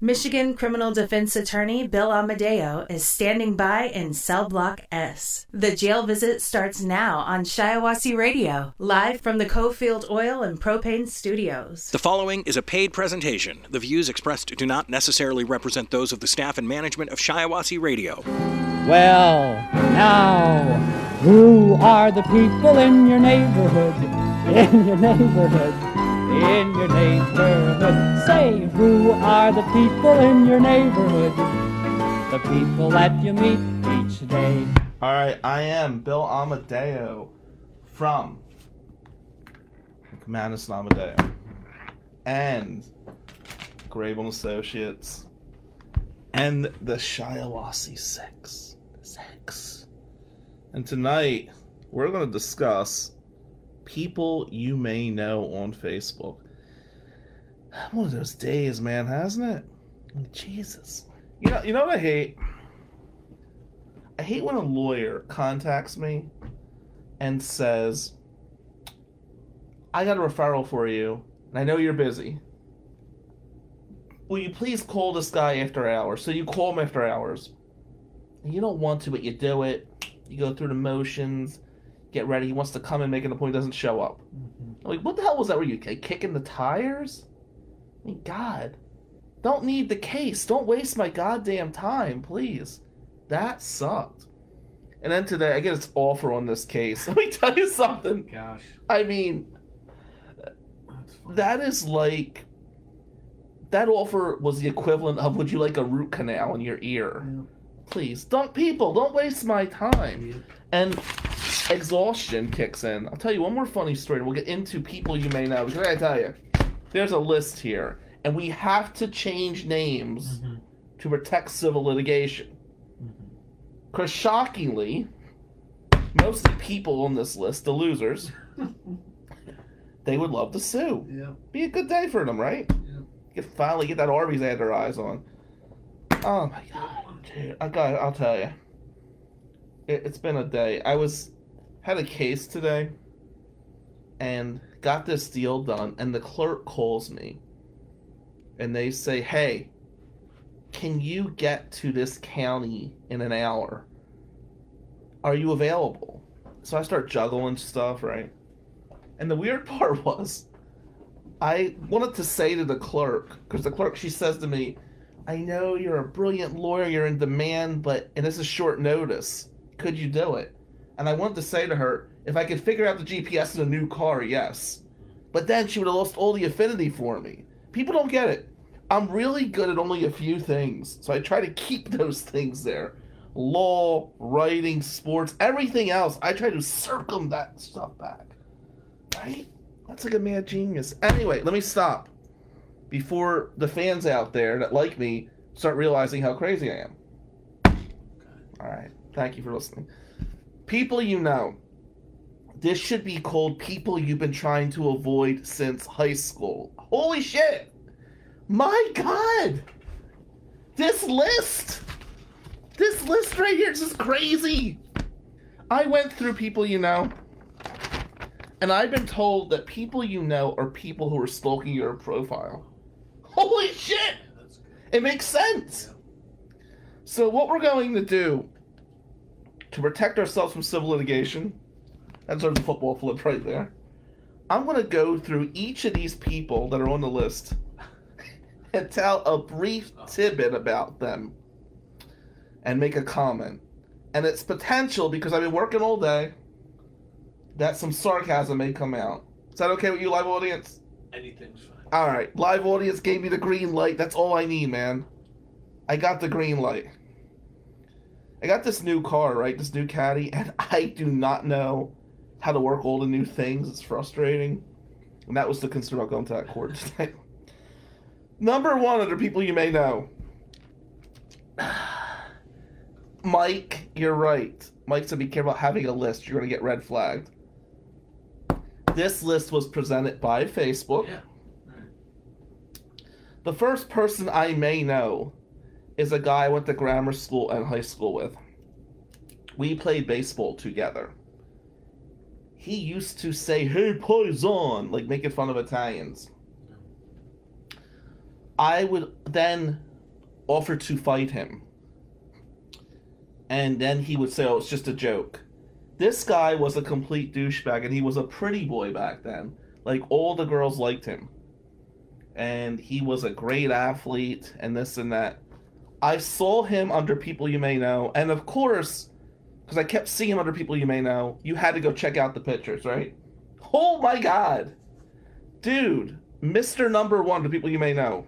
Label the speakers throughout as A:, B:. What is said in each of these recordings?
A: Michigan criminal defense attorney Bill Amadeo is standing by in Cell Block S. The jail visit starts now on Shiawassee Radio, live from the Cofield Oil and Propane Studios.
B: The following is a paid presentation. The views expressed do not necessarily represent those of the staff and management of Shiawassee Radio.
C: Well, now, who are the people in your neighborhood? In your neighborhood? In your neighborhood? Say, who are the people in your neighborhood? The people that you meet each day.
D: All right, I am Bill Amadeo from Madison Amadeo and Grable Associates and the Shiawassee Six. Six. And tonight we're going to discuss people you may know on Facebook. One of those days, man, hasn't it? Jesus. You know, you know what I hate? I hate when a lawyer contacts me and says, I got a referral for you, and I know you're busy. Will you please call this guy after hours? So you call him after hours. You don't want to, but you do it. You go through the motions, get ready. He wants to come and make an appointment, doesn't show up. Mm-hmm. I'm like, what the hell was that? Were you kicking the tires? I mean, God. Don't need the case. Don't waste my goddamn time, please. That sucked. And then today, I get its offer on this case. Let me tell you something.
E: Gosh.
D: I mean, that is like. That offer was the equivalent of would you like a root canal in your ear? Please, don't, people, don't waste my time. And exhaustion kicks in. I'll tell you one more funny story. We'll get into people you may know. Because I gotta tell you, there's a list here, and we have to change names mm-hmm. to protect civil litigation. Mm-hmm. Because shockingly, most of the people on this list, the losers, they would love to sue.
E: Yeah.
D: Be a good day for them, right?
E: Yeah.
D: Get finally get that Arby's they had their eyes on. Oh my god, dude! I got. I'll tell you. It, it's been a day. I was had a case today, and got this deal done. And the clerk calls me, and they say, "Hey, can you get to this county in an hour? Are you available?" So I start juggling stuff, right? And the weird part was, I wanted to say to the clerk, because the clerk, she says to me, I know you're a brilliant lawyer, you're in demand, but, and this is short notice. Could you do it? And I wanted to say to her, if I could figure out the GPS in a new car, yes. But then she would have lost all the affinity for me. People don't get it. I'm really good at only a few things, so I try to keep those things there. Law, writing, sports, everything else, I try to circum that stuff back. Right? That's like a mad genius. Anyway, let me stop before the fans out there that like me start realizing how crazy I am. All right. Thank you for listening. People you know. This should be called people you've been trying to avoid since high school. Holy shit! My god! This list! This list right here is just crazy! I went through people you know. And I've been told that people you know are people who are stalking your profile. Holy shit! It makes sense. So what we're going to do to protect ourselves from civil litigation, that's our football flip right there. I'm going to go through each of these people that are on the list and tell a brief tidbit about them and make a comment. And it's potential because I've been working all day that some sarcasm may come out. Is that okay with you, live audience?
E: Anything's fine.
D: All right, live audience gave me the green light. That's all I need, man. I got the green light. I got this new car, right? This new caddy, and I do not know how to work all the new things. It's frustrating. And that was the concern about going to that court today. Number one under people you may know. Mike, you're right. Mike said be careful about having a list. You're going to get red flagged. This list was presented by Facebook.
E: Yeah.
D: The first person I may know is a guy I went to grammar school and high school with. We played baseball together. He used to say, Hey, Poison, like making fun of Italians. I would then offer to fight him. And then he would say, oh, it's just a joke. This guy was a complete douchebag, and he was a pretty boy back then. Like, all the girls liked him. And he was a great athlete, and this and that. I saw him under People You May Know, and of course, because I kept seeing him under People You May Know, you had to go check out the pictures, right? Oh my god! Dude, Mr. Number One to People You May Know.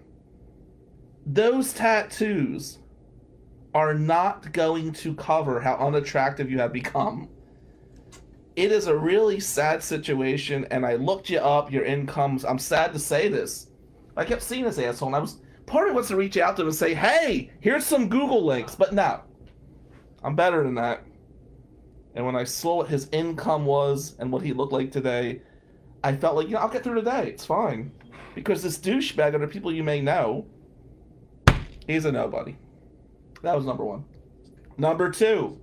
D: Those tattoos are not going to cover how unattractive you have become. It is a really sad situation, and I looked you up, your incomes. I'm sad to say this. I kept seeing this asshole, and I was part of wants to reach out to him and say, "Hey, here's some Google links," but no, I'm better than that. And when I saw what his income was and what he looked like today, I felt like, you know, I'll get through today. It's fine, because this douchebag the people you may know, he's a nobody. That was number one. Number two,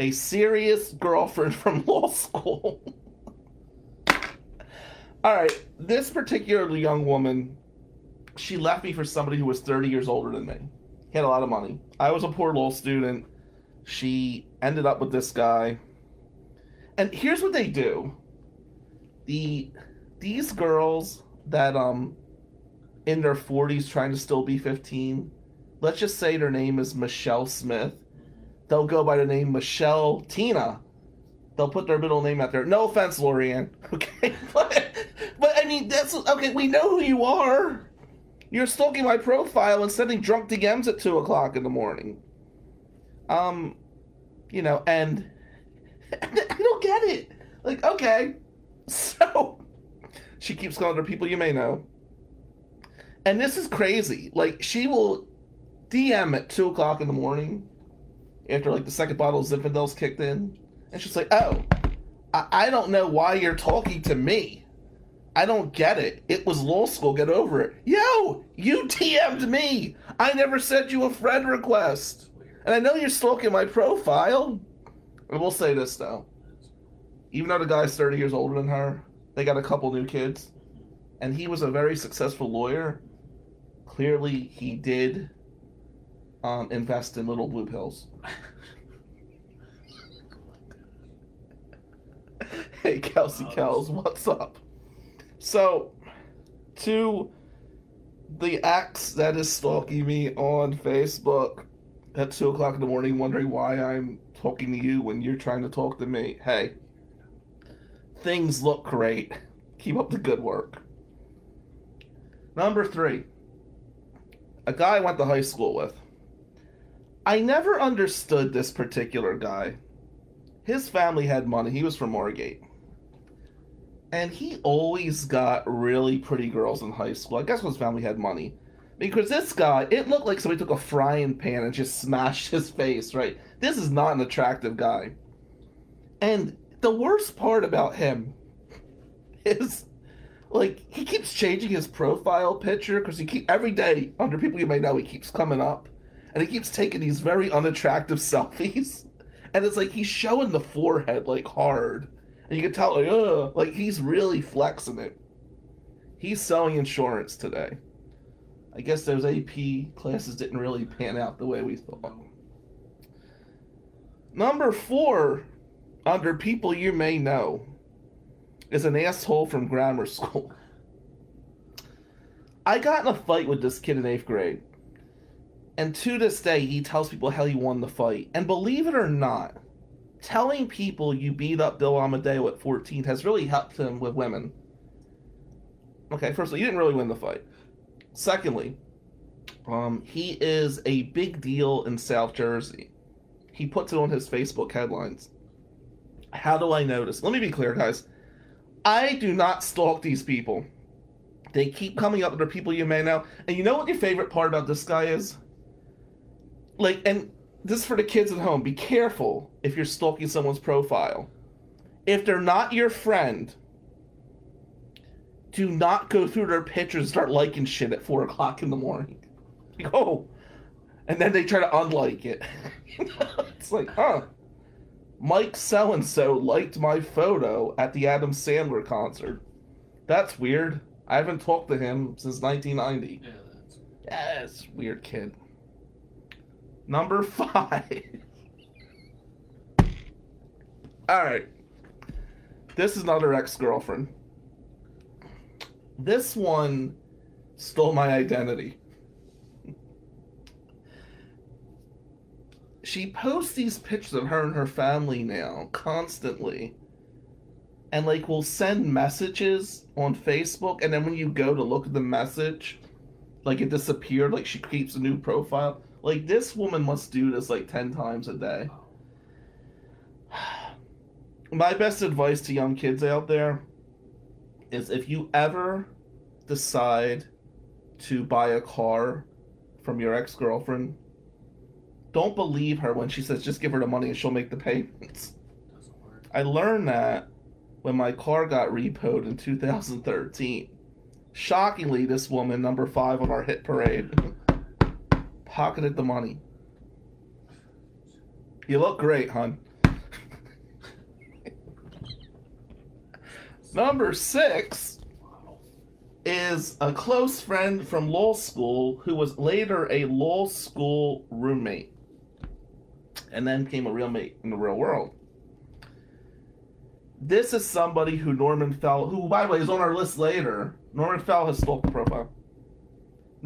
D: a serious girlfriend from law school. All right, this particular young woman, she left me for somebody who was 30 years older than me. He had a lot of money. I was a poor law student. She ended up with this guy. And here's what they do. The these girls that um in their 40s trying to still be 15, let's just say their name is Michelle Smith. They'll go by the name Michelle Tina. They'll put their middle name out there. No offense, Lorianne. Okay, but but I mean that's okay. We know who you are. You're stalking my profile and sending drunk DMs at two o'clock in the morning. Um, you know, and I don't get it. Like, okay, so she keeps calling her people you may know, and this is crazy. Like, she will DM at two o'clock in the morning after like the second bottle of Zinfandel's kicked in, and she's like, "Oh, I, I don't know why you're talking to me." I don't get it. It was law school. Get over it. Yo, you DM'd me. I never sent you a friend request. And I know you're stalking my profile. I will say this, though. Even though the guy's 30 years older than her, they got a couple new kids. And he was a very successful lawyer. Clearly, he did um, invest in little blue pills. hey, Kelsey Kells, what's up? So, to the ex that is stalking me on Facebook at 2 o'clock in the morning, wondering why I'm talking to you when you're trying to talk to me, hey, things look great. Keep up the good work. Number three, a guy I went to high school with. I never understood this particular guy. His family had money, he was from Margate and he always got really pretty girls in high school. I guess when his family had money. Because this guy, it looked like somebody took a frying pan and just smashed his face, right? This is not an attractive guy. And the worst part about him is like he keeps changing his profile picture because he keep every day under people you may know he keeps coming up and he keeps taking these very unattractive selfies and it's like he's showing the forehead like hard and you can tell, like, like he's really flexing it. He's selling insurance today. I guess those AP classes didn't really pan out the way we thought. Number four, under people you may know, is an asshole from grammar school. I got in a fight with this kid in eighth grade. And to this day, he tells people how he won the fight. And believe it or not, telling people you beat up Bill Amadeo at 14 has really helped him with women. Okay, firstly, you didn't really win the fight. Secondly, um, he is a big deal in South Jersey. He puts it on his Facebook headlines. How do I notice? Let me be clear, guys. I do not stalk these people. They keep coming up. They're people you may know. And you know what your favorite part about this guy is? Like, and this is for the kids at home. Be careful if you're stalking someone's profile. If they're not your friend, do not go through their pictures and start liking shit at four o'clock in the morning. Like, oh, and then they try to unlike it. it's like, huh? Mike so and so liked my photo at the Adam Sandler concert. That's weird. I haven't talked to him since 1990.
E: Yeah, that's
D: Yes, weird kid. Number five. All right. This is another ex girlfriend. This one stole my identity. She posts these pictures of her and her family now constantly. And like will send messages on Facebook and then when you go to look at the message, like it disappeared, like she keeps a new profile. Like this woman must do this like 10 times a day. My best advice to young kids out there is if you ever decide to buy a car from your ex girlfriend, don't believe her when she says just give her the money and she'll make the payments. I learned that when my car got repoed in 2013. Shockingly, this woman, number five on our hit parade, pocketed the money. You look great, hon. Number six is a close friend from law school who was later a law school roommate and then became a real mate in the real world. This is somebody who Norman Fell, who by the way is on our list later. Norman Fell has stalked the profile.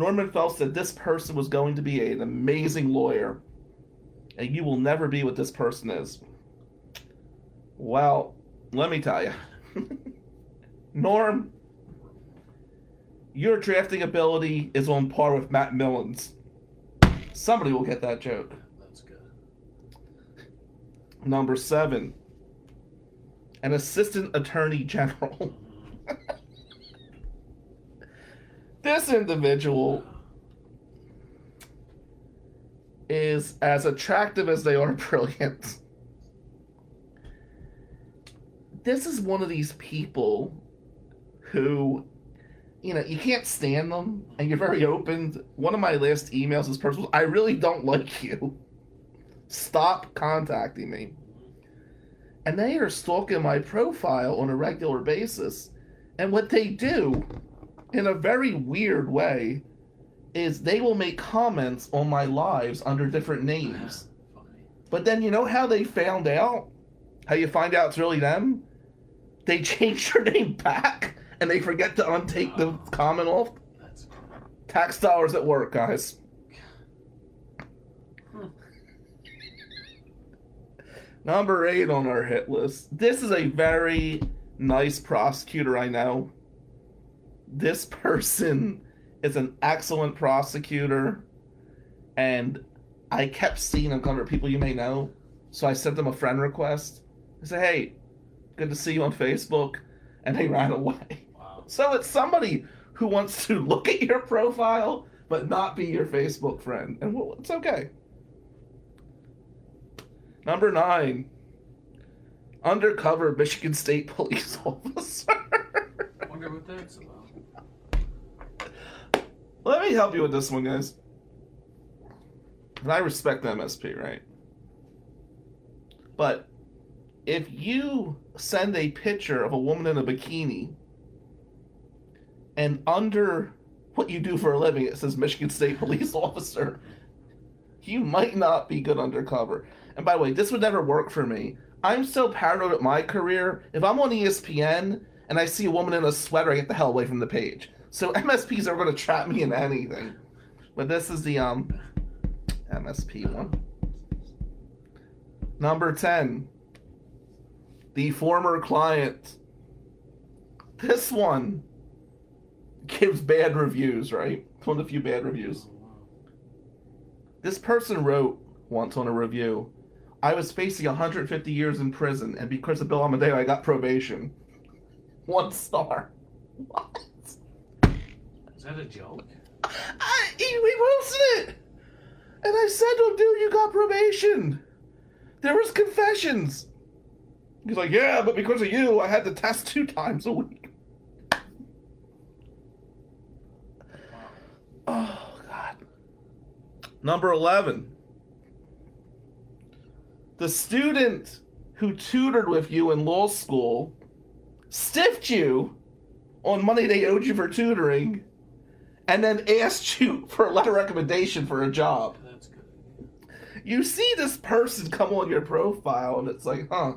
D: Norman Fell said this person was going to be an amazing lawyer, and you will never be what this person is. Well, let me tell you. Norm, your drafting ability is on par with Matt Millen's. Somebody will get that joke.
E: That's good.
D: Number seven, an assistant attorney general. this individual is as attractive as they are brilliant. This is one of these people who, you know, you can't stand them and you're very open. One of my last emails this person I really don't like you. Stop contacting me. And they are stalking my profile on a regular basis. And what they do, in a very weird way, is they will make comments on my lives under different names. But then you know how they found out? How you find out it's really them? They change their name back and they forget to untake the comment off. Tax dollars at work, guys. Number eight on our hit list. This is a very nice prosecutor I know. This person is an excellent prosecutor, and I kept seeing him come to people you may know. So I sent them a friend request. I said, "Hey, good to see you on Facebook," and they ran away.
E: wow.
D: So it's somebody who wants to look at your profile but not be your Facebook friend, and well, it's okay. Number nine, undercover Michigan State police officer.
E: I Wonder what that's about.
D: Let me help you with this one, guys. And I respect the MSP, right? But if you send a picture of a woman in a bikini and under what you do for a living it says Michigan State police officer, you might not be good undercover. And by the way, this would never work for me. I'm so paranoid at my career. If I'm on ESPN and I see a woman in a sweater, I get the hell away from the page. So MSPs are going to trap me in anything. But this is the um MSP one. Number 10. The former client. This one gives bad reviews, right? One of the few bad reviews. This person wrote once on a review I was facing 150 years in prison, and because of Bill Amadeo, I got probation. One star. What?
E: Is that a joke?
D: I, he, we posted it! And I said to him, dude, you got probation. There was confessions. He's like, yeah, but because of you, I had to test two times a week. Oh, God. Number 11. The student who tutored with you in law school stiffed you on money they owed you for tutoring and then asked you for a letter recommendation for a job.
E: That's good.
D: You see this person come on your profile, and it's like, huh,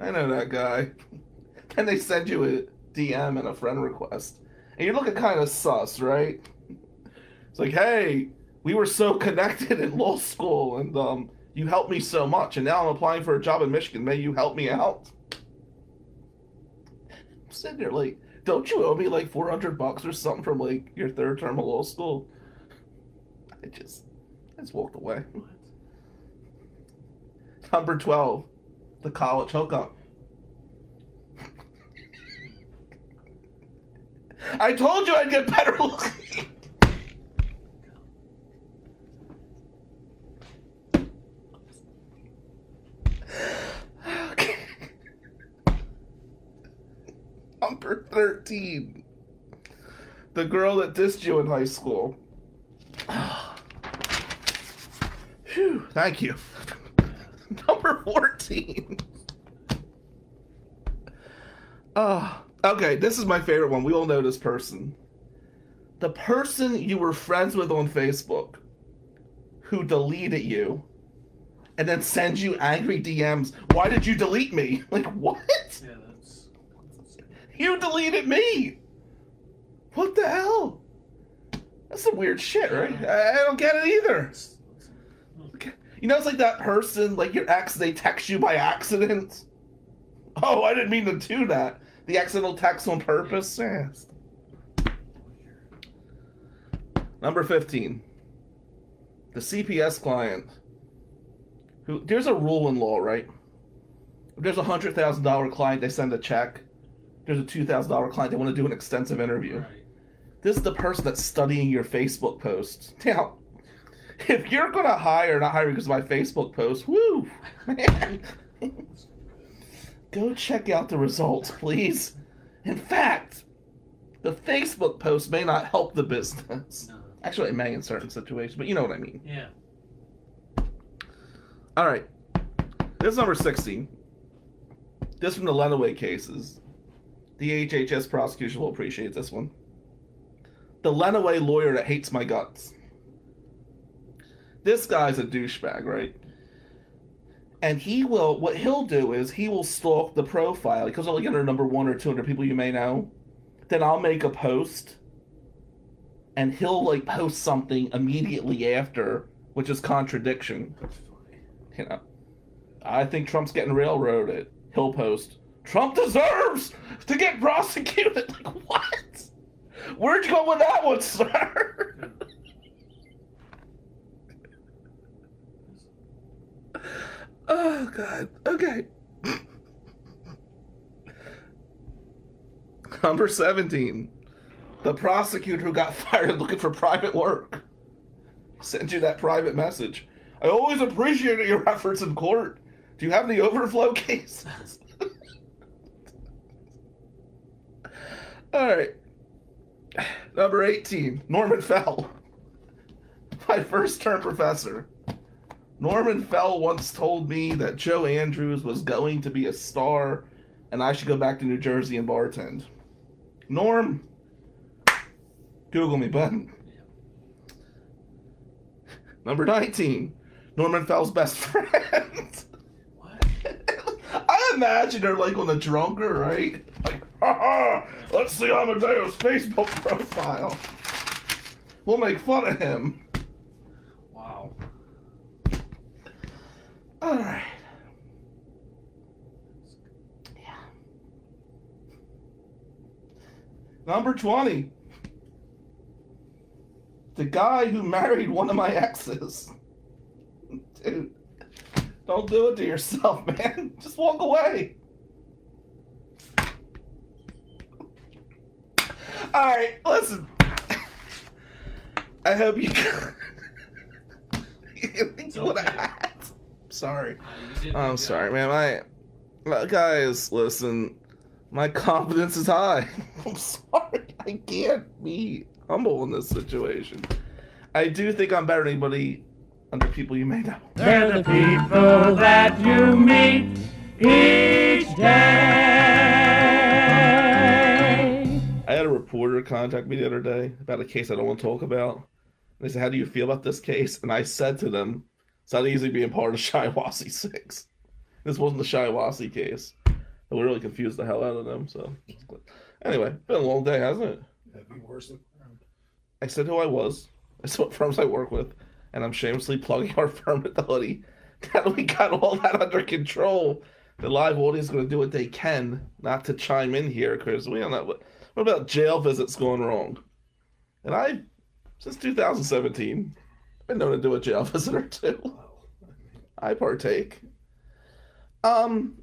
D: I know that guy. and they send you a DM and a friend request, and you're looking kind of sus, right? It's like, hey, we were so connected in law school, and um, you helped me so much, and now I'm applying for a job in Michigan. May you help me out? I'm sitting there like, don't you owe me like 400 bucks or something from like your third term of law school? I just, I just walked away. Number 12, the college hookup. I told you I'd get better looking. Okay. Number 13, the girl that dissed you in high school. Phew, thank you. Number 14. Oh, okay, this is my favorite one. We all know this person. The person you were friends with on Facebook who deleted you and then sends you angry DMs. Why did you delete me? Like, what?
E: Yeah,
D: You deleted me! What the hell? That's some weird shit, right? I I don't get it either. You know, it's like that person, like your ex, they text you by accident. Oh, I didn't mean to do that. The accidental text on purpose. Yes. Number 15. The CPS client. Who there's a rule in law, right? If there's a hundred thousand dollar client, they send a check. There's a two thousand dollar client, they want to do an extensive interview.
E: Right.
D: This is the person that's studying your Facebook posts. Now, if you're gonna hire, not hire because of my Facebook post, woo, man, go check out the results, please. In fact, the Facebook post may not help the business.
E: No.
D: Actually, it may in certain situations, but you know what I mean.
E: Yeah.
D: All right, this is number sixteen. This from the Lenawee cases. The HHS prosecution will appreciate this one. The Lenawee lawyer that hates my guts. This guy's a douchebag, right? And he will, what he'll do is he will stalk the profile. Because I'll get under number one or two hundred people you may know. Then I'll make a post. And he'll like post something immediately after, which is contradiction you know, I think Trump's getting railroaded. He'll post, Trump deserves to get prosecuted. Like, what? Where'd you go with that one, sir? oh, God. Okay. Number 17. The prosecutor who got fired looking for private work. sent you that private message. I always appreciated your efforts in court. Do you have any overflow cases? All right. Number 18, Norman Fell. My first term professor. Norman Fell once told me that Joe Andrews was going to be a star and I should go back to New Jersey and bartend. Norm, Google me, bud. Number 19, Norman Fell's best friend.
E: What?
D: I imagine they're like on the drunker, right? Let's see Amadeo's Facebook profile. We'll make fun of him.
E: Wow.
D: Alright. Yeah. Number 20. The guy who married one of my exes. Dude, don't do it to yourself, man. Just walk away. Alright, listen. I hope you. you think you
E: okay.
D: have. Sorry.
E: Uh, you did a
D: I'm sorry,
E: job.
D: man. My, my guys, listen. My confidence is high. I'm sorry. I can't be humble in this situation. I do think I'm better than anybody under people you may know.
C: They're the people that you meet each day.
D: Reporter contacted me the other day about a case I don't want to talk about. They said, "How do you feel about this case?" And I said to them, "It's not easy being part of Shiawassee Six. This wasn't the Shiawassee case." And we really confused the hell out of them. So, anyway, been a long day, hasn't it?
E: That'd be worse than
D: I said who I was. I said what firms I work with, and I'm shamelessly plugging our firm at the hoodie. That we got all that under control, the live audience is going to do what they can not to chime in here because we don't know what, what about jail visits going wrong. And I, since 2017, been known to do a jail visit or two. I partake. Um,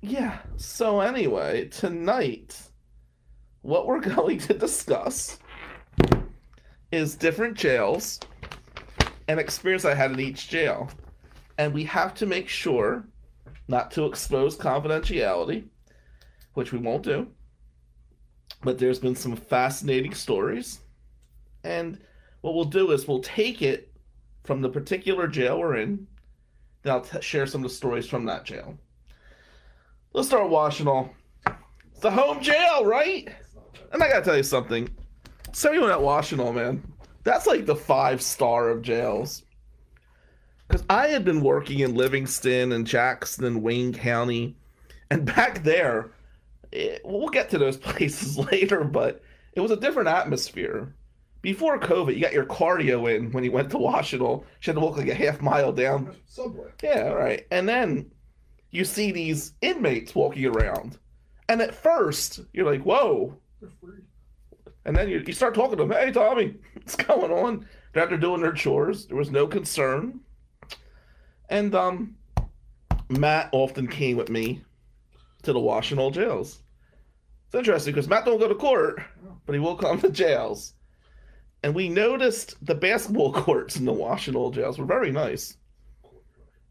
D: yeah. So anyway, tonight, what we're going to discuss is different jails and experience I had in each jail. And we have to make sure not to expose confidentiality, which we won't do. But there's been some fascinating stories. And what we'll do is we'll take it from the particular jail we're in, then I'll t- share some of the stories from that jail. Let's start Washtenaw. It's the home jail, right? And I gotta tell you something. So you at Washtenaw, man. That's like the five star of jails. Because I had been working in Livingston and Jackson and Wayne County, and back there, it, we'll get to those places later, but it was a different atmosphere. Before COVID, you got your cardio in when you went to Washtenaw. You had to walk like a half mile down
E: Subway.
D: yeah, right. And then you see these inmates walking around. And at first, you're like, whoa.
E: They're free.
D: And then you, you start talking to them. Hey, Tommy, what's going on? They're out there doing their chores. There was no concern. And um, Matt often came with me to the Washtenaw jails. It's interesting because Matt don't go to court, but he will come to jails. And we noticed the basketball courts in the Washtenaw jails were very nice.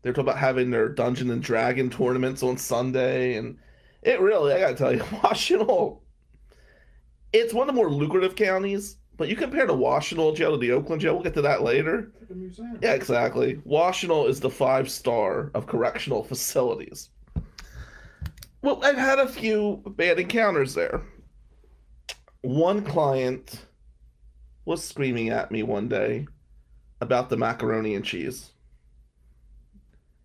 D: They're talking about having their Dungeon and Dragon tournaments on Sunday, and it really, I gotta tell you, Washtenaw, it's one of the more lucrative counties. But you compare the Washtenaw jail to the Oakland jail, we'll get to that later.
E: Like a museum.
D: Yeah, exactly. Washtenaw is the five star of correctional facilities. Well, I've had a few bad encounters there. One client was screaming at me one day about the macaroni and cheese.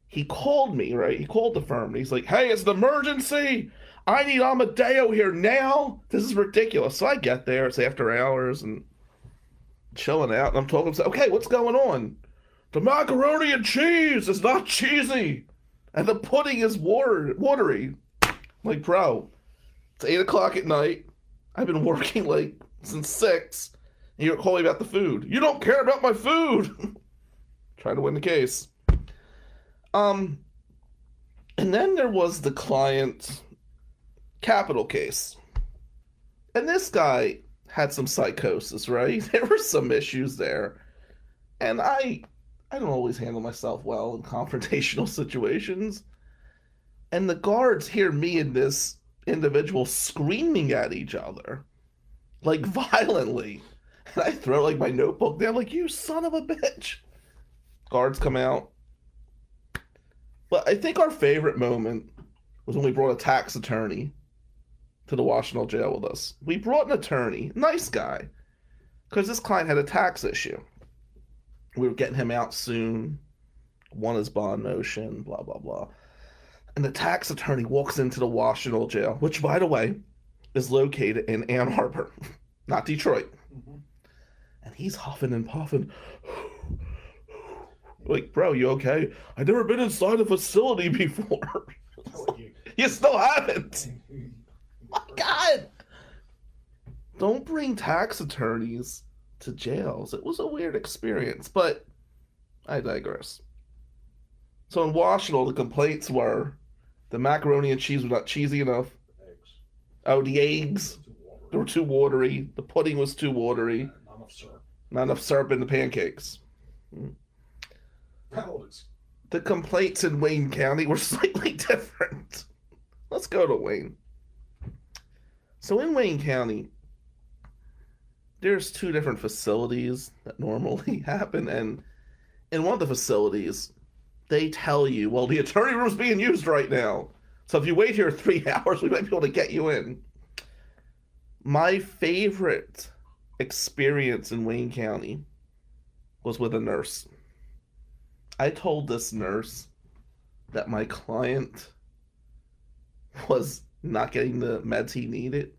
D: He called me, right? He called the firm. And he's like, hey, it's an emergency. I need Amadeo here now. This is ridiculous. So I get there. It's after hours and chilling out. And I'm talking to. Okay, what's going on? The macaroni and cheese is not cheesy. And the pudding is water, watery. Like, bro, it's 8 o'clock at night. I've been working like since 6. And you're calling about the food. You don't care about my food. Trying to win the case. Um, and then there was the client capital case. And this guy had some psychosis, right? There were some issues there. And I I don't always handle myself well in confrontational situations. And the guards hear me and this individual screaming at each other. Like violently. And I throw like my notebook down like you son of a bitch. Guards come out. But I think our favorite moment was when we brought a tax attorney to the Washtenaw jail with us. We brought an attorney, nice guy, because this client had a tax issue. We were getting him out soon, won his bond motion, blah, blah, blah. And the tax attorney walks into the Washtenaw jail, which, by the way, is located in Ann Arbor, not Detroit. Mm-hmm. And he's huffing and puffing. Like, bro, you okay? I've never been inside a facility before. you still haven't. My God. Don't bring tax attorneys to jails. It was a weird experience, but I digress. So in Washtenaw, the complaints were the macaroni and cheese was not cheesy enough.
E: Eggs.
D: Oh, the eggs they were too watery. The pudding was too watery.
E: Not enough syrup.
D: Not enough syrup in the pancakes. Hmm.
E: Penalties.
D: The complaints in Wayne County were slightly different. Let's go to Wayne. So in Wayne County, there's two different facilities that normally happen, and in one of the facilities, they tell you, well, the attorney room's being used right now. So if you wait here three hours, we might be able to get you in. My favorite experience in Wayne County was with a nurse. I told this nurse that my client was not getting the meds he needed,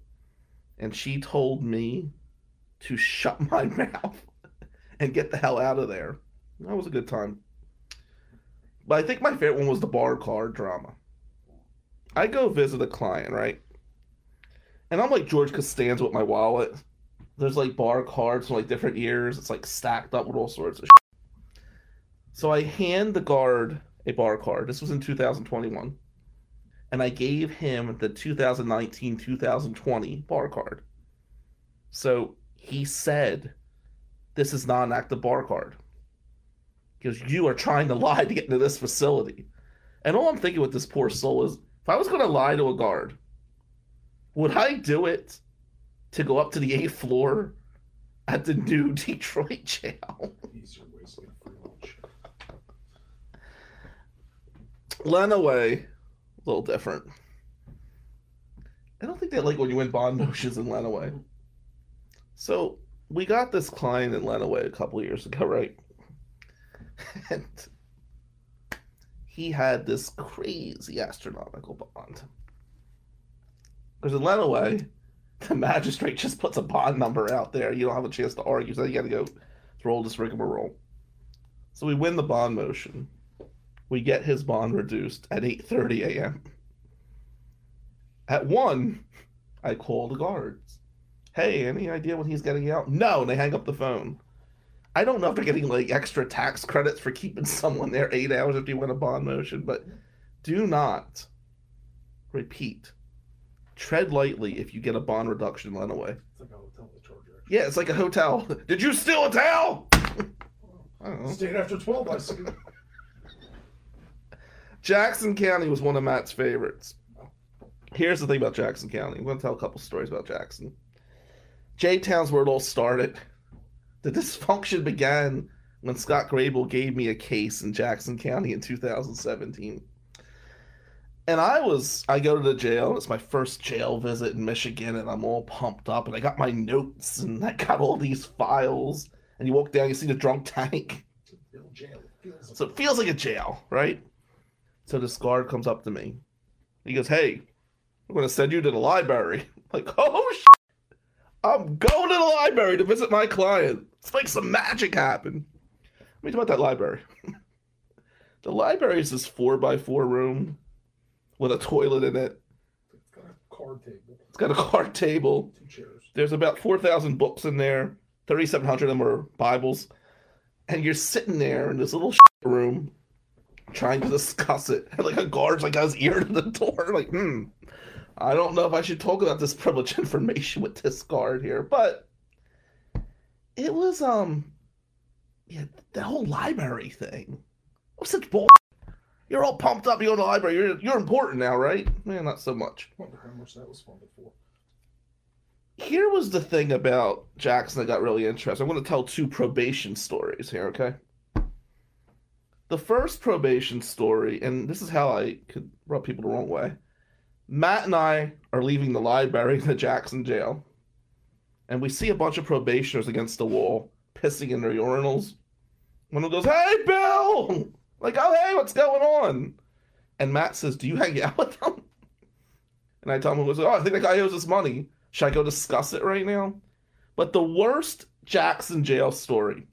D: and she told me to shut my mouth and get the hell out of there. That was a good time. But I think my favorite one was the bar card drama. I go visit a client, right? And I'm like George Costanza with my wallet. There's like bar cards from like different years. It's like stacked up with all sorts of shit. So I hand the guard a bar card. This was in 2021. And I gave him the 2019 2020 bar card. So he said, This is not an active bar card. Because you are trying to lie to get into this facility. And all I'm thinking with this poor soul is if I was going to lie to a guard, would I do it to go up to the eighth floor at the new Detroit jail?
E: Easier ways to get free lunch.
D: Lenawee, a little different. I don't think they like when you win bond motions in Lenawee. So we got this client in Lenawee a couple of years ago, right? And he had this crazy astronomical bond. Because in Lenawee, the magistrate just puts a bond number out there. You don't have a chance to argue, so you got to go all this rigmarole. So we win the bond motion we get his bond reduced at 8:30 a.m. At 1, I call the guards. Hey, any idea when he's getting out? No, and they hang up the phone. I don't know if they're getting like extra tax credits for keeping someone there 8 hours if you win a bond motion, but do not repeat. Tread lightly if you get a bond reduction away.
E: It's like a hotel they charge.
D: Yeah, it's like a hotel. Did you steal a towel? I don't know.
E: Stayed after 12, I see.
D: Jackson County was one of Matt's favorites. Here's the thing about Jackson County. I'm going to tell a couple stories about Jackson. J Town's where it all started. The dysfunction began when Scott Grable gave me a case in Jackson County in 2017. And I was, I go to the jail. It's my first jail visit in Michigan, and I'm all pumped up. And I got my notes, and I got all these files. And you walk down, you see the drunk tank. So it feels like a jail, right? So this guard comes up to me. He goes, Hey, I'm going to send you to the library. like, oh, sh- I'm going to the library to visit my client. Let's make some magic happen. Let me talk about that library. the library is this four by four room with a toilet in it.
E: It's got a card table,
D: It's got a card table.
E: two chairs.
D: There's about 4,000 books in there. 3,700 of them are Bibles. And you're sitting there in this little room trying to discuss it. And like a guard's like got his ear to the door. Like, hmm, I don't know if I should talk about this privileged information with this guard here. But it was, um, yeah, the whole library thing. Was such bull. You're all pumped up. You go to the library. You're, you're important now, right? Man, not so much I
E: Wonder how much that was funded for.
D: here was the thing about Jackson that got really interesting. I'm going to tell two probation stories here, okay? The first probation story, and this is how I could rub people the wrong way. Matt and I are leaving the library in the Jackson jail, and we see a bunch of probationers against the wall, pissing in their urinals. One of them goes, Hey, Bill! Like, oh, hey, what's going on? And Matt says, Do you hang out with them? And I tell him, Oh, I think that guy owes us money. Should I go discuss it right now? But the worst Jackson jail story,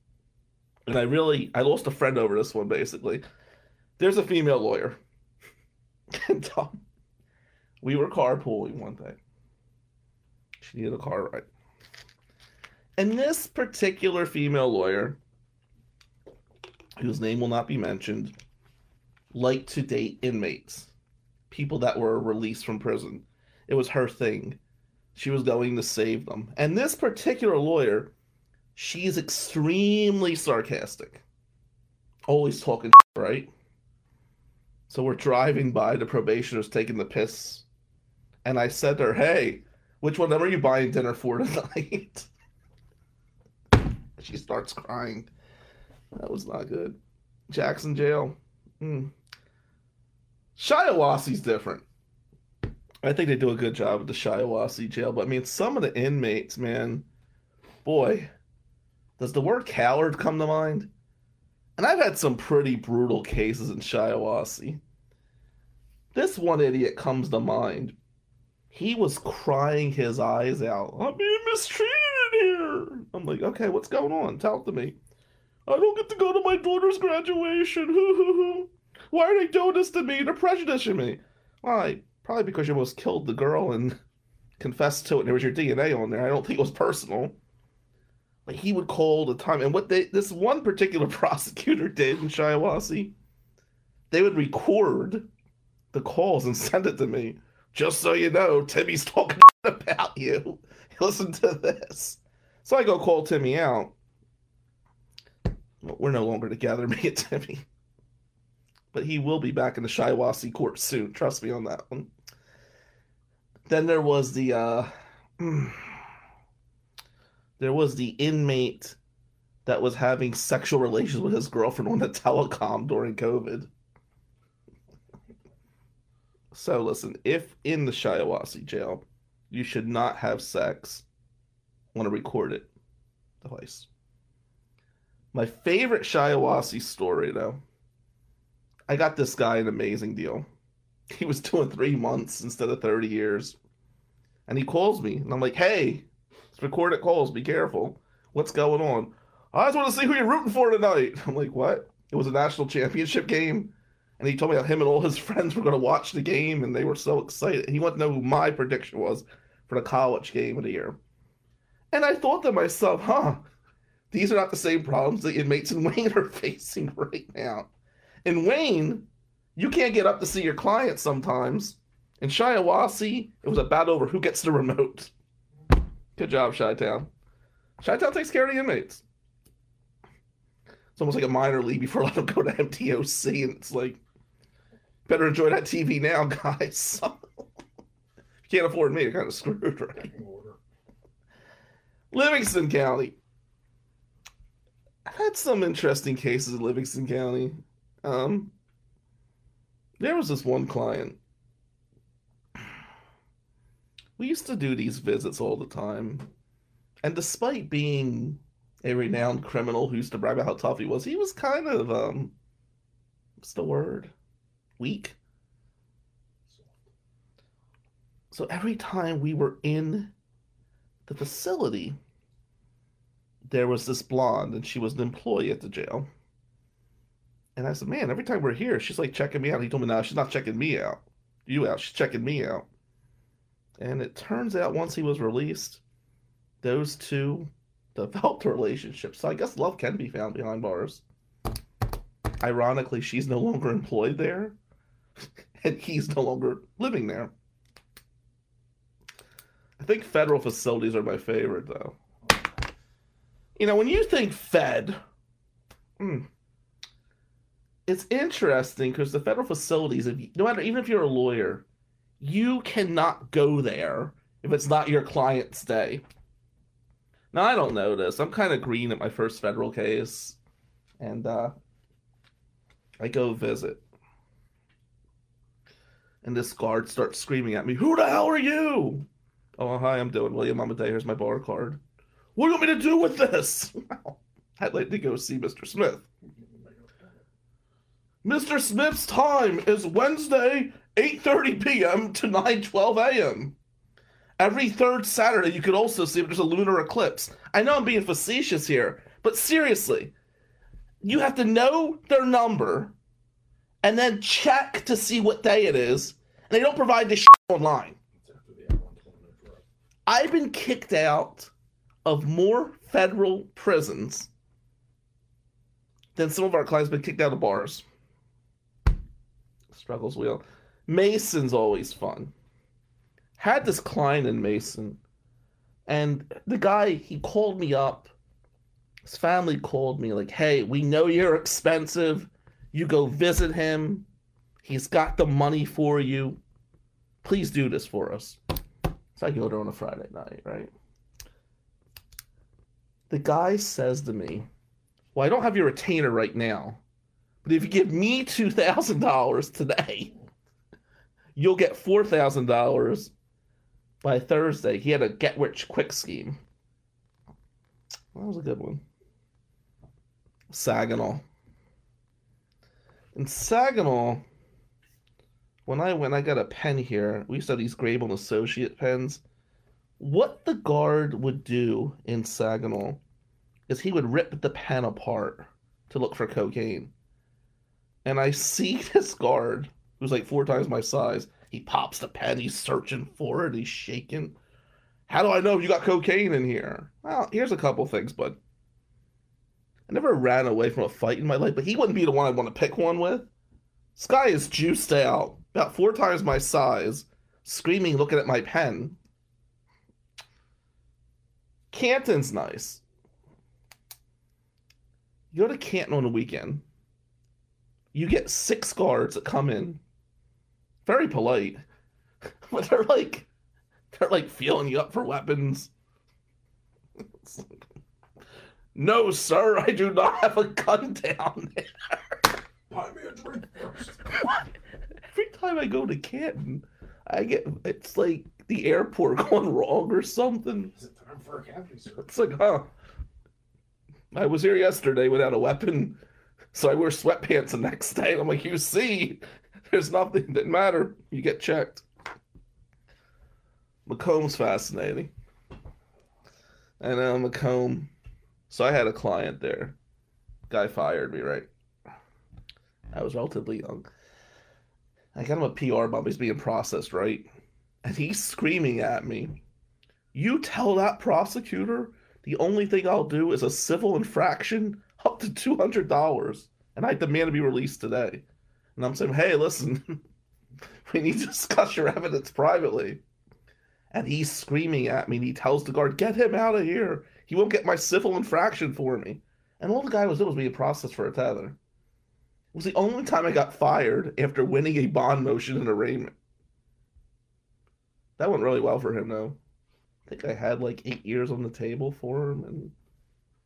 D: and I really I lost a friend over this one basically. There's a female lawyer. and um, we were carpooling one day. She needed a car ride. And this particular female lawyer, whose name will not be mentioned, liked to date inmates, people that were released from prison. It was her thing she was going to save them. And this particular lawyer, she's extremely sarcastic. Always talking shit, right? So we're driving by, the probationer's taking the piss. And I said to her, Hey, which one of them are you buying dinner for tonight? she starts crying. That was not good. Jackson jail. Hmm. Shiawassee's different. I think they do a good job at the Shiawassee jail, but I mean, some of the inmates, man, boy, does the word coward come to mind? And I've had some pretty brutal cases in Shiawassee. This one idiot comes to mind. He was crying his eyes out. I'm being mistreated here. I'm like, okay, what's going on? Tell it to me. I don't get to go to my daughter's graduation. Why are they doing this to me? They're prejudicing me. Why? Probably because you almost killed the girl and confessed to it and there was your DNA on there. I don't think it was personal. Like he would call the time and what they this one particular prosecutor did in Shiawassee, they would record the calls and send it to me. Just so you know, Timmy's talking about you. Listen to this. So I go call Timmy out. We're no longer together, me and Timmy. But he will be back in the Shiawassee court soon. Trust me on that one. Then there was the uh there was the inmate that was having sexual relations with his girlfriend on the telecom during COVID. So listen, if in the Shiawassee jail, you should not have sex on a recorded device. My favorite Shiawassee story, though, I got this guy an amazing deal. He was doing three months instead of 30 years. And he calls me, and I'm like, hey, it's recorded calls, be careful. What's going on? I just want to see who you're rooting for tonight. I'm like, what? It was a national championship game. And he told me how him and all his friends were going to watch the game, and they were so excited. He wanted to know who my prediction was for the college game of the year. And I thought to myself, huh, these are not the same problems the inmates in Wayne are facing right now. In Wayne, you can't get up to see your clients sometimes. In Shiawassee, it was a battle over who gets the remote. Good job, Chi-Town. Chi-Town takes care of the inmates. It's almost like a minor league before I let them go to MDOC, and it's like, better enjoy that TV now, guys. you can't afford me, you're kind of screwed, right? Livingston County. I've had some interesting cases in Livingston County. Um, there was this one client. We used to do these visits all the time. And despite being a renowned criminal who used to brag about how tough he was, he was kind of, um, what's the word? Weak. So every time we were in the facility, there was this blonde, and she was an employee at the jail. And I said, Man, every time we're here, she's like checking me out. He told me, No, she's not checking me out. You out. She's checking me out. And it turns out once he was released, those two developed a relationship. So I guess love can be found behind bars. Ironically, she's no longer employed there, and he's no longer living there. I think federal facilities are my favorite, though. You know, when you think Fed, hmm, it's interesting because the federal facilities, if you, no matter even if you're a lawyer, you cannot go there if it's not your client's day. Now I don't know this. I'm kind of green at my first federal case, and uh, I go visit, and this guard starts screaming at me, "Who the hell are you?" Oh, hi, I'm doing William Amadeo. Here's my bar card. What do you want me to do with this? I'd like to go see Mr. Smith. Mr. Smith's time is Wednesday, 8.30 p.m. to 9.12 a.m. Every third Saturday, you could also see if there's a lunar eclipse. I know I'm being facetious here, but seriously, you have to know their number and then check to see what day it is, and they don't provide this online.
E: It's after the hour and 20 minute drive.
D: I've been kicked out of more federal prisons than some of our clients been kicked out of bars. Struggles wheel. Mason's always fun. Had this client in Mason, and the guy he called me up. His family called me like, "Hey, we know you're expensive. You go visit him. He's got the money for you. Please do this for us." So I go there on a Friday night, right? The guy says to me, Well, I don't have your retainer right now, but if you give me $2,000 today, you'll get four thousand dollars by Thursday. He had a get rich quick scheme. That was a good one. Saginaw. In Saginaw, when I went, I got a pen here. We used to have these Grabel and Associate pens. What the guard would do in Saginaw is he would rip the pen apart to look for cocaine. And I see this guard, who's like four times my size, he pops the pen, he's searching for it, he's shaking. How do I know if you got cocaine in here? Well, here's a couple things, bud. I never ran away from a fight in my life, but he wouldn't be the one I'd want to pick one with. Guy is juiced out, about four times my size, screaming, looking at my pen. Canton's nice. You go to Canton on a weekend, you get six guards that come in, very polite, but they're like, they're like feeling you up for weapons. Like, no, sir, I do not have a gun down there.
E: Buy me a drink first.
D: Time I go to Canton, I get it's like the airport going wrong or something.
E: Is it time for a cavity, sir?
D: It's like, huh? I was here yesterday without a weapon, so I wear sweatpants the next day. And I'm like, you see, there's nothing that matter. You get checked. Macomb's fascinating. I know Macomb. So I had a client there. Guy fired me, right? I was relatively young. I got him a PR bond. He's being processed, right? And he's screaming at me. You tell that prosecutor the only thing I'll do is a civil infraction up to two hundred dollars, and I demand to be released today. And I'm saying, hey, listen, we need to discuss your evidence privately. And he's screaming at me, and he tells the guard, get him out of here. He won't get my civil infraction for me. And all the guy was doing was being processed for a tether. Was the only time I got fired after winning a bond motion in arraignment. That went really well for him, though. I think I had like eight years on the table for him, and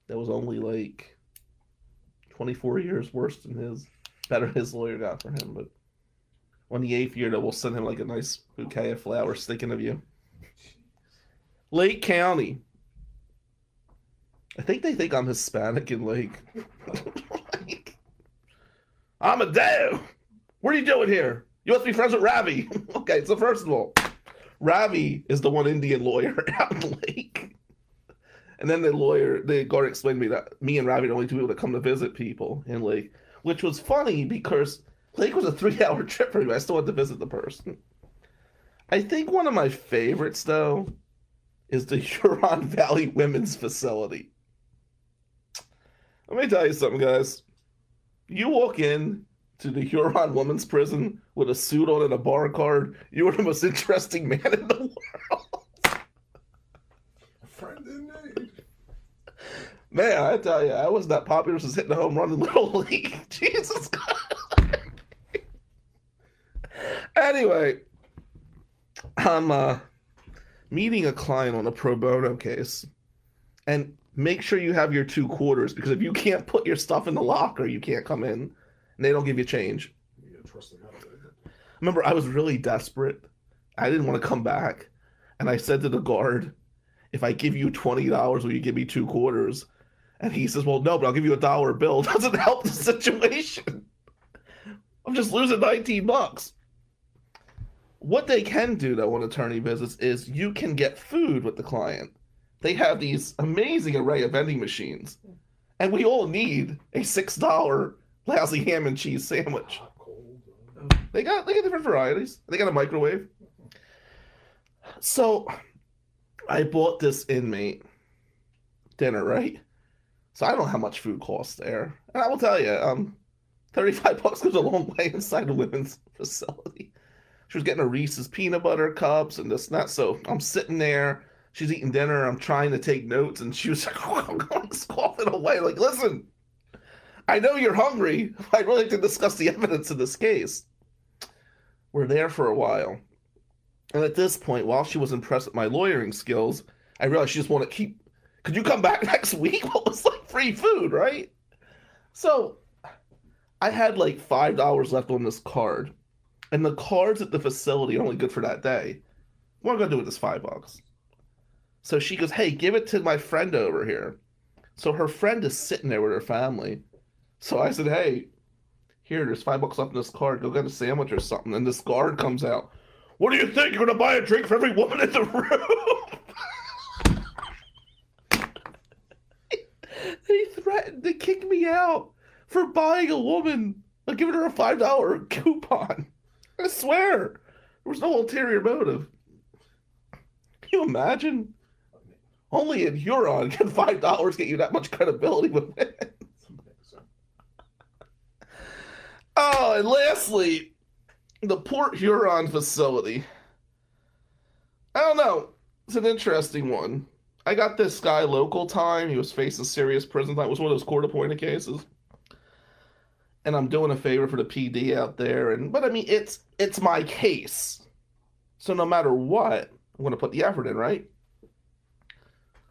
D: that was only like 24 years worse than his, better his lawyer got for him. But on the eighth year, that we'll send him like a nice bouquet of flowers thinking of you. Lake County. I think they think I'm Hispanic in Lake. like, Amadeo, what are you doing here? You must be friends with Ravi. okay, so first of all, Ravi is the one Indian lawyer out in Lake. And then the lawyer, the guard explained to me that me and Ravi are the only two people that come to visit people in Lake, which was funny because Lake was a three hour trip for me. I still had to visit the person. I think one of my favorites, though, is the Huron Valley Women's Facility. Let me tell you something, guys. You walk in to the Huron Women's Prison with a suit on and a bar card, you are the most interesting man in the world.
E: Friend need.
D: Man, I tell you, I was that popular since hitting the home run in Little League. Jesus God. anyway, I'm uh, meeting a client on a pro bono case. And make sure you have your two quarters because if you can't put your stuff in the locker, you can't come in. And they don't give you change.
E: You gotta trust the guy.
D: Remember, I was really desperate. I didn't want to come back. And I said to the guard, if I give you $20, will you give me two quarters? And he says, well, no, but I'll give you a dollar bill. Doesn't help the situation. I'm just losing 19 bucks. What they can do, though, on attorney visits is you can get food with the client. They have these amazing array of vending machines. And we all need a $6 lousy ham and cheese sandwich. They got they got different varieties. They got a microwave. So I bought this inmate dinner, right? So I don't know how much food costs there. And I will tell you, um, 35 bucks goes a long way inside a women's facility. She was getting a Reese's peanut butter cups and this and that. So I'm sitting there, she's eating dinner, I'm trying to take notes, and she was like, I'm going scoffing away. Like, listen, I know you're hungry. I'd really like to discuss the evidence in this case. We're there for a while. And at this point, while she was impressed with my lawyering skills, I realized she just wanted to keep. Could you come back next week? What was like free food, right? So I had like $5 left on this card. And the cards at the facility are only good for that day. What am I gonna do with this five bucks? So she goes, Hey, give it to my friend over here. So her friend is sitting there with her family. So I said, Hey, here, there's five bucks left in this card. Go get a sandwich or something. And this guard comes out. What do you think? You're gonna buy a drink for every woman in the room? they threatened to kick me out for buying a woman, like giving her a five dollar coupon. I swear, there was no ulterior motive. Can you imagine? Only in Huron can five dollars get you that much credibility with it. Oh, and lastly, the Port Huron facility. I don't know. It's an interesting one. I got this guy local time. He was facing serious prison time. It was one of those court appointed cases. And I'm doing a favor for the PD out there. And but I mean it's it's my case. So no matter what, I'm gonna put the effort in, right?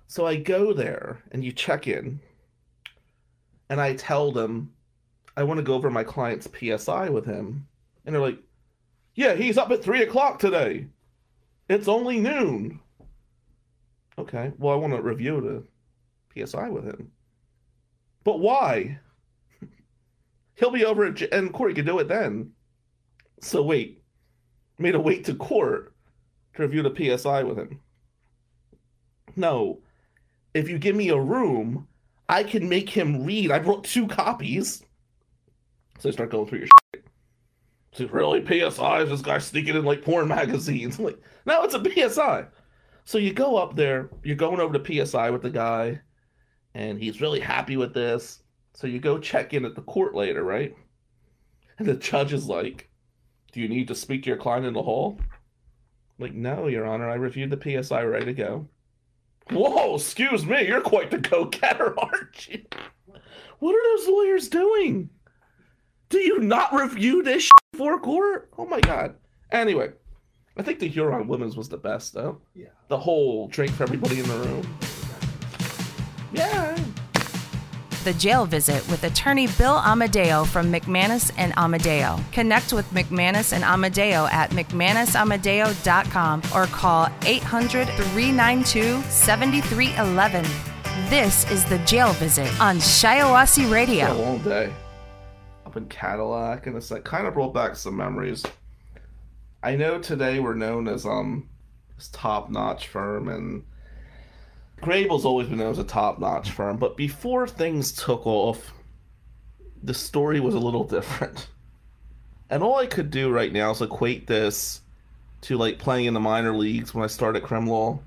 D: So I go there and you check in. And I tell them I want to go over my client's PSI with him. And they're like, Yeah, he's up at three o'clock today. It's only noon. Okay, well, I want to review the PSI with him. But why? He'll be over at, and Corey can do it then. So wait, made a wait to court to review the PSI with him. No, if you give me a room, I can make him read. I brought two copies. So I start going through your shit. So really, PSI is this guy sneaking in like porn magazines? I'm like, no, it's a PSI. So you go up there, you're going over to PSI with the guy, and he's really happy with this. So you go check in at the court later, right? And the judge is like, Do you need to speak to your client in the hall? I'm like, no, Your Honor, I reviewed the PSI ready to go. Whoa, excuse me, you're quite the go-getter, aren't you? What are those lawyers doing? Do you not review this for court? Oh my god. Anyway, I think the Huron Women's was the best though.
E: yeah.
D: The whole drink for everybody in the room. Yeah.
A: The Jail Visit with attorney Bill Amadeo from McManus and Amadeo. Connect with McManus and Amadeo at McManusAmadeo.com or call 800 392 7311. This is The Jail Visit on Shiawassee
D: It's a
A: Radio.
D: long day. Up in Cadillac, and it's like kind of brought back some memories. I know today we're known as um this top notch firm and Grabel's always been known as a top notch firm, but before things took off, the story was a little different. And all I could do right now is equate this to like playing in the minor leagues when I started crim law.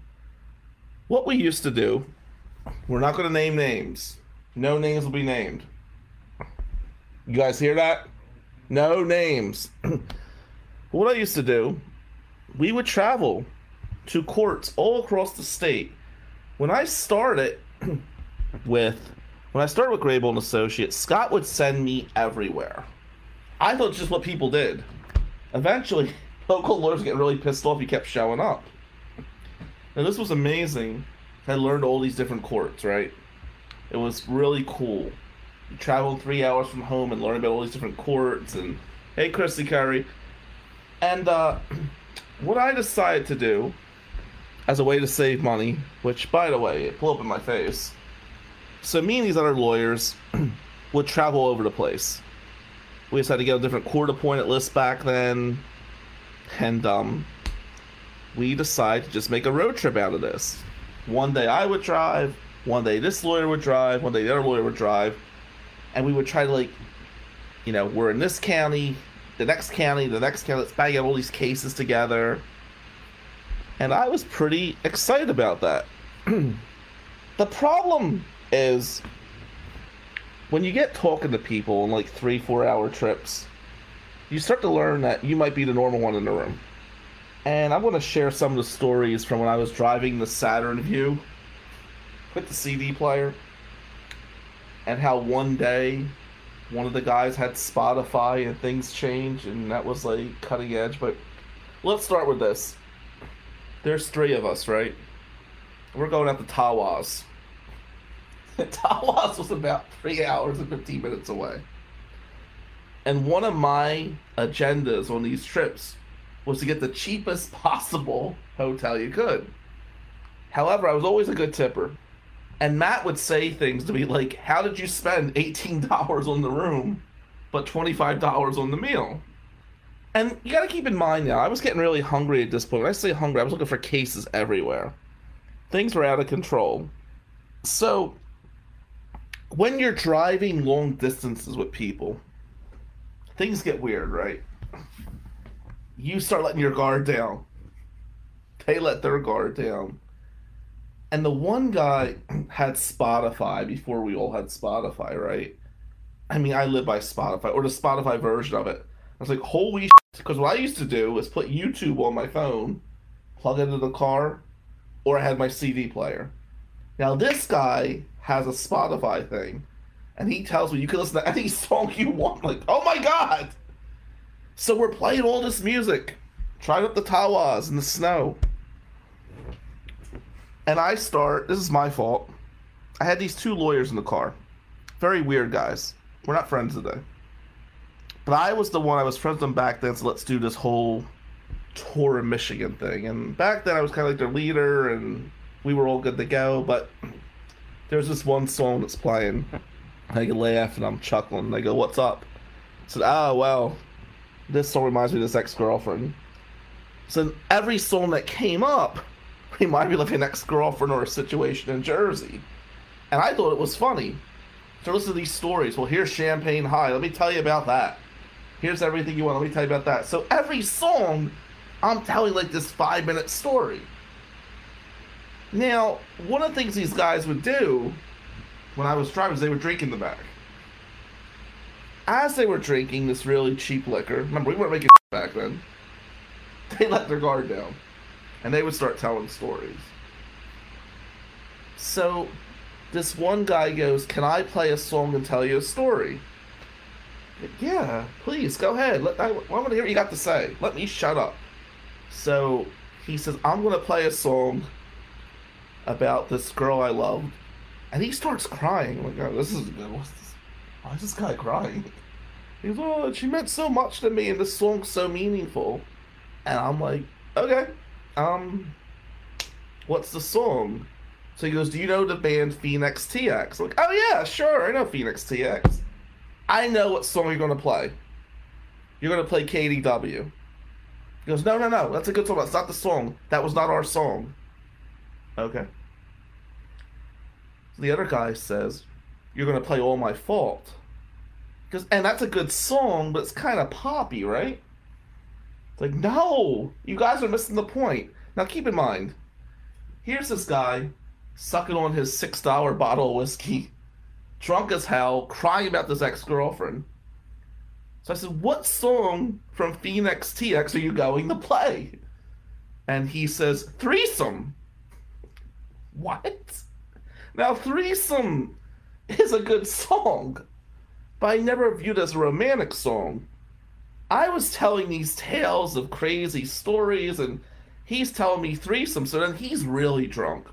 D: What we used to do, we're not going to name names. No names will be named. You guys hear that? No names. what I used to do, we would travel to courts all across the state. When I started with when I started with Grabel and Associates, Scott would send me everywhere. I thought it's just what people did. Eventually, local lawyers get really pissed off. He kept showing up. And this was amazing. I learned all these different courts, right? It was really cool. You travel three hours from home and learn about all these different courts and hey Christy Curry. And uh what I decided to do as a way to save money, which by the way, it blew up in my face. So me and these other lawyers would travel over the place. We just had to get a different court appointed list back then. And um we decided to just make a road trip out of this. One day I would drive, one day this lawyer would drive, one day the other lawyer would drive, and we would try to like, you know, we're in this county, the next county, the next county. Let's bang out all these cases together. And I was pretty excited about that. the problem is when you get talking to people on like three, four hour trips, you start to learn that you might be the normal one in the room. And I want to share some of the stories from when I was driving the Saturn Vue with the CD player, and how one day one of the guys had Spotify and things changed, and that was like cutting edge. But let's start with this. There's three of us, right? We're going out to Tawas. Tawas was about three hours and 15 minutes away. And one of my agendas on these trips was to get the cheapest possible hotel you could. However, I was always a good tipper. And Matt would say things to me like, How did you spend $18 on the room, but $25 on the meal? And you gotta keep in mind now, I was getting really hungry at this point. When I say hungry, I was looking for cases everywhere. Things were out of control. So, when you're driving long distances with people, things get weird, right? You start letting your guard down. They let their guard down. And the one guy had Spotify before we all had Spotify, right? I mean, I live by Spotify, or the Spotify version of it. I was like, holy because what I used to do was put YouTube on my phone, plug it into the car, or I had my CD player. Now, this guy has a Spotify thing, and he tells me you can listen to any song you want. Like, oh my god! So we're playing all this music, trying up the Tawas in the snow. And I start, this is my fault. I had these two lawyers in the car. Very weird guys. We're not friends today. But I was the one, I was friends with them back then, so let's do this whole tour in Michigan thing. And back then I was kind of like their leader, and we were all good to go. But there's this one song that's playing. I laugh and I'm chuckling. They go, What's up? I said, Oh, well, this song reminds me of this ex girlfriend. So every song that came up reminded me of an ex girlfriend or a situation in Jersey. And I thought it was funny. So listen to these stories. Well, here's Champagne High. Let me tell you about that. Here's everything you want. Let me tell you about that. So every song, I'm telling like this five minute story. Now, one of the things these guys would do when I was driving is they would drink in the back. As they were drinking this really cheap liquor, remember we weren't making back then. They let their guard down, and they would start telling stories. So, this one guy goes, "Can I play a song and tell you a story?" Yeah, please go ahead. Let, I, I want to hear what you got to say. Let me shut up. So he says, I'm going to play a song about this girl I love. And he starts crying. Like, oh, this is what's this? Why is this guy crying? He's Oh, she meant so much to me, and this song's so meaningful. And I'm like, Okay, um, what's the song? So he goes, Do you know the band Fenix TX? I'm like, oh yeah, sure, I know Fenix TX. I know what song you're gonna play. You're gonna play KDW. He goes, no, no, no, that's a good song. That's not the song. That was not our song. Okay. So the other guy says, you're gonna play All My Fault. Because, and that's a good song, but it's kind of poppy, right? It's like, no, you guys are missing the point. Now keep in mind, here's this guy sucking on his six dollar bottle of whiskey drunk as hell, crying about this ex girlfriend. So I said, What song from Fenix TX are you going to play? And he says, Threesome. What? Now, Threesome is a good song, but I never viewed as a romantic song. I was telling these tales of crazy stories, and he's telling me threesome, so then he's really drunk.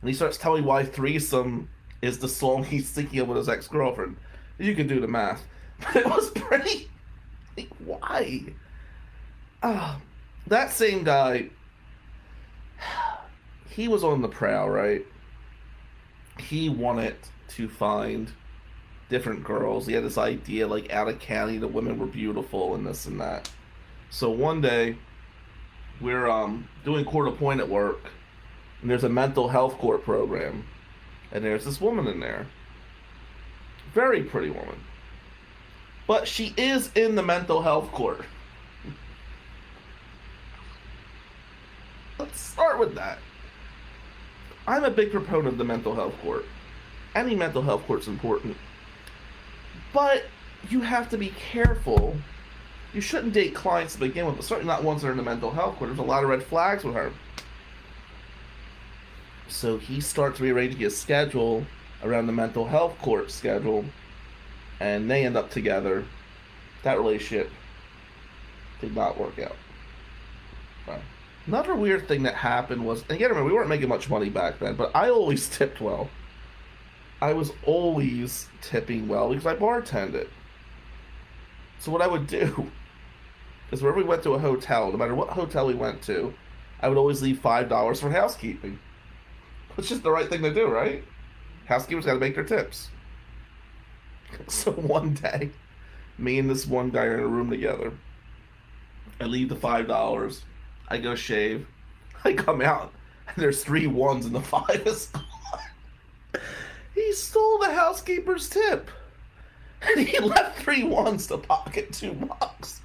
D: And he starts telling me why threesome is the song he's singing with his ex girlfriend. You can do the math. But it was pretty. Like, why? Ah, that same guy. He was on the prowl, right? He wanted to find different girls. He had this idea, like out of county, the women were beautiful and this and that. So one day, we're um, doing court appointed work, and there's a mental health court program and there's this woman in there. Very pretty woman. But she is in the mental health court. Let's start with that. I'm a big proponent of the mental health court. Any mental health court's important. But you have to be careful. You shouldn't date clients to begin with, but certainly not ones that are in the mental health court. There's a lot of red flags with her. So he starts rearranging his schedule around the mental health court schedule, and they end up together. That relationship did not work out. Right. Another weird thing that happened was, and again, remember, we weren't making much money back then, but I always tipped well. I was always tipping well because I bartended. So what I would do is whenever we went to a hotel, no matter what hotel we went to, I would always leave five dollars for housekeeping. It's just the right thing to do, right? Housekeepers got to make their tips. So one day, me and this one guy are in a room together. I leave the five dollars. I go shave. I come out, and there's three ones in the five is. He stole the housekeeper's tip. And he left three ones to pocket two bucks.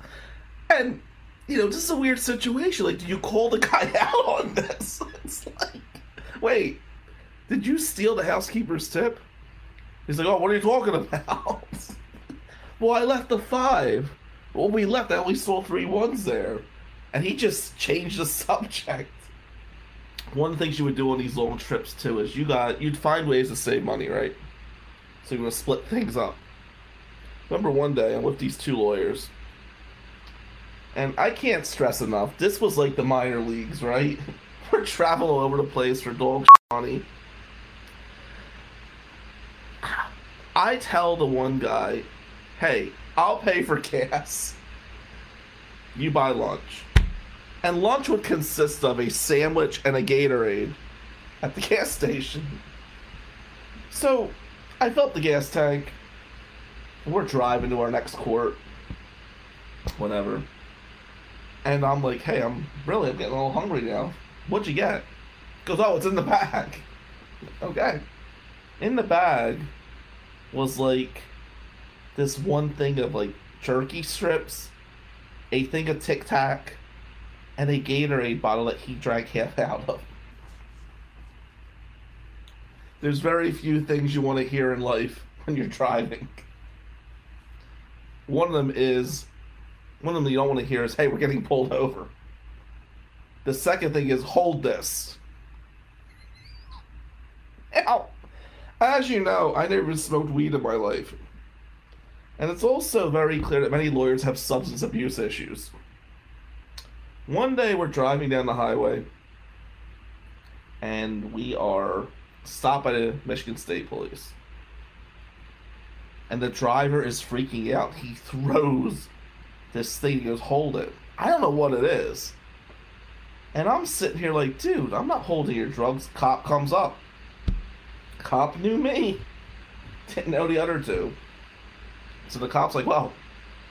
D: And, you know, this is a weird situation. Like, do you call the guy out on this? It's like, wait, did you steal the housekeeper's tip? He's like, oh, what are you talking about? well, I left the five. Well, we left. I only saw three ones there. And he just changed the subject. One of the things you would do on these long trips too is you got you'd find ways to save money, right? So you're gonna split things up. Remember one day I'm with these two lawyers, and I can't stress enough. This was like the minor leagues, right? We're traveling all over the place for dog money. I tell the one guy, "Hey, I'll pay for gas. You buy lunch." And lunch would consist of a sandwich and a Gatorade at the gas station. So I filled the gas tank. We're driving to our next court. Whatever. And I'm like, hey, I'm really I'm getting a little hungry now. What'd you get? Goes, oh, it's in the bag. Okay. In the bag was like this one thing of like jerky strips, a thing of Tic Tac, and a Gatorade bottle that he drank half out of. There's very few things you want to hear in life when you're driving. One of them is, one of them you don't want to hear is, hey, we're getting pulled over. The second thing is, hold this. Now, as you know, I never smoked weed in my life. And it's also very clear that many lawyers have substance abuse issues. One day we're driving down the highway and we are stopped by the Michigan State Police. And the driver is freaking out. He throws this thing. He goes, Hold it. I don't know what it is. And I'm sitting here like, dude, I'm not holding your drugs. Cop comes up. Cop knew me. Didn't know the other two. So the cop's like, well,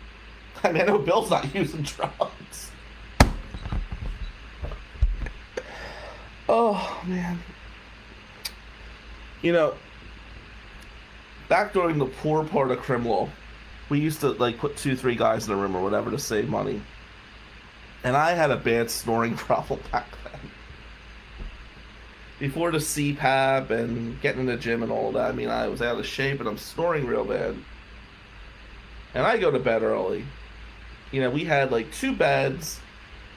D: I mean, I know Bill's not using drugs. Oh, man. You know, back during the poor part of criminal, we used to, like, put two, three guys in a room or whatever to save money. And I had a bad snoring problem back then. Before the CPAP and getting in the gym and all that, I mean, I was out of shape and I'm snoring real bad. And I go to bed early. You know, we had like two beds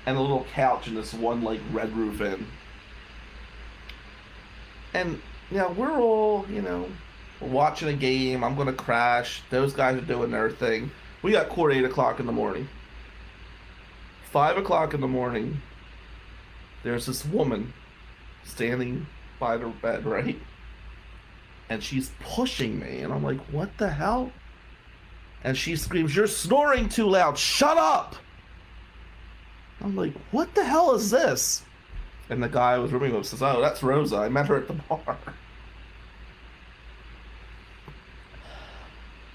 D: and a little couch in this one like red roof inn. And you we're all, you know, watching a game, I'm gonna crash, those guys are doing their thing. We got court eight o'clock in the morning. Five o'clock in the morning, there's this woman standing by the bed, right? And she's pushing me, and I'm like, what the hell? And she screams, You're snoring too loud. Shut up. I'm like, What the hell is this? And the guy I was rooming with says, Oh, that's Rosa. I met her at the bar.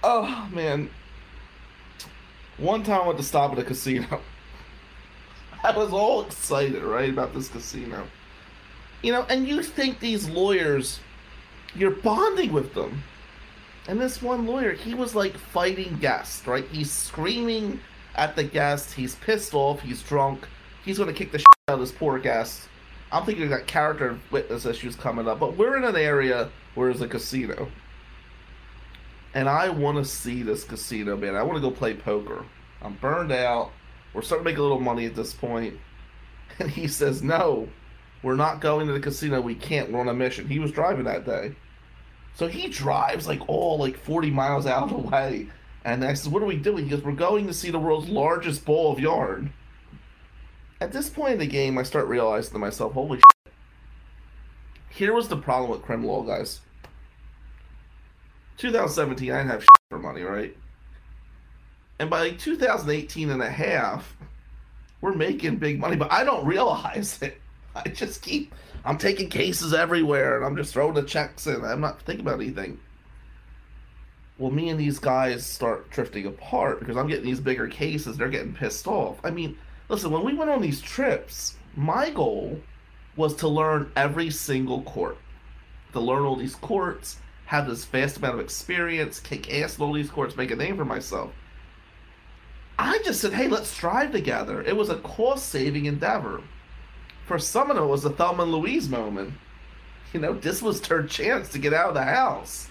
D: Oh, man. One time I went to stop at a casino. I was all excited, right, about this casino. You know, and you think these lawyers, you're bonding with them. And this one lawyer, he was like fighting guests, right? He's screaming at the guest. He's pissed off. He's drunk. He's going to kick the shit out of this poor guest. I'm thinking that character witness issues coming up. But we're in an area where there's a casino. And I want to see this casino, man. I want to go play poker. I'm burned out. We're starting to make a little money at this point. And he says, No, we're not going to the casino. We can't. We're on a mission. He was driving that day. So he drives like all like 40 miles out of the way. And I said, What are we doing? He goes, We're going to see the world's largest ball of yarn. At this point in the game, I start realizing to myself, Holy shit. Here was the problem with law, guys. 2017, I didn't have shit for money, right? And by like 2018 and a half, we're making big money, but I don't realize it. I just keep, I'm taking cases everywhere and I'm just throwing the checks in. I'm not thinking about anything. Well, me and these guys start drifting apart because I'm getting these bigger cases. They're getting pissed off. I mean, listen, when we went on these trips, my goal was to learn every single court, to learn all these courts, have this vast amount of experience, kick ass in all these courts, make a name for myself. I just said, hey, let's strive together. It was a cost saving endeavor. For some of it was a Thelma and Louise moment. You know, this was their chance to get out of the house,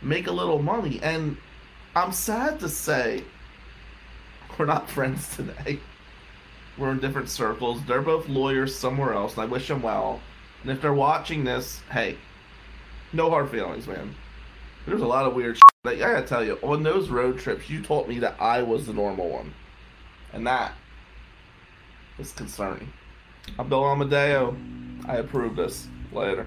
D: make a little money. And I'm sad to say, we're not friends today. We're in different circles. They're both lawyers somewhere else, and I wish them well. And if they're watching this, hey, no hard feelings, man. There's a lot of weird shit. I gotta tell you, on those road trips, you taught me that I was the normal one. And that is concerning. Bill Amadeo. I approve this. Later.